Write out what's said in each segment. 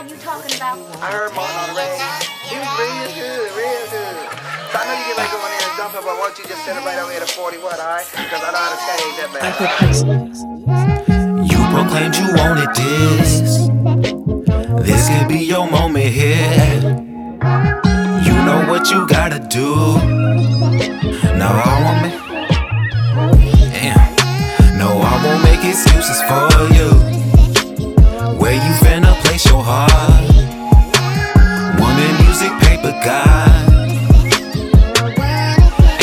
are you talking about? I heard Martin on the radio. He was real good, real good. So I know you get ready to go in there and dump him, but why don't you just send him right over here to 40 what, alright? Because I know how to change that man. You proclaimed you wanted this. This could be your moment here. You know what you gotta do. No, I won't make. Damn. No, I won't make excuses for God.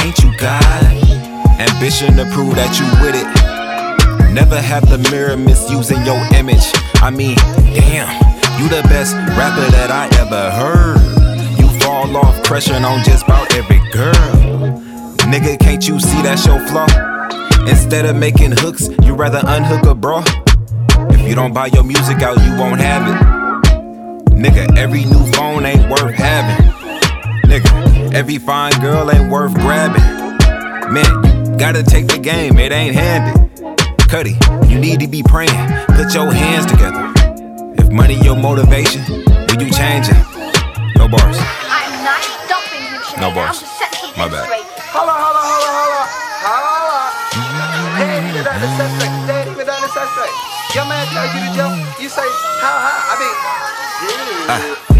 Ain't you God? Ambition to prove that you with it. Never have the mirror misusing your image. I mean, damn, you the best rapper that I ever heard. You fall off crushing on just about every girl. Nigga, can't you see that's your flaw? Instead of making hooks, you rather unhook a bra. If you don't buy your music out, you won't have it. Nigga, every new phone ain't worth having. Nigga, every fine girl ain't worth grabbing. Man, gotta take the game, it ain't handed. Cuddy, you need to be praying. Put your hands together. If money your motivation, will you change it? No bars. I'm not stopping you, Sinead. No boss. I'm just setting My bad. on. Hold on. They ain't even done the suspect. They ain't even done the suspect. Your man tells you to jump. You say, how high? I mean, yeah. Ah,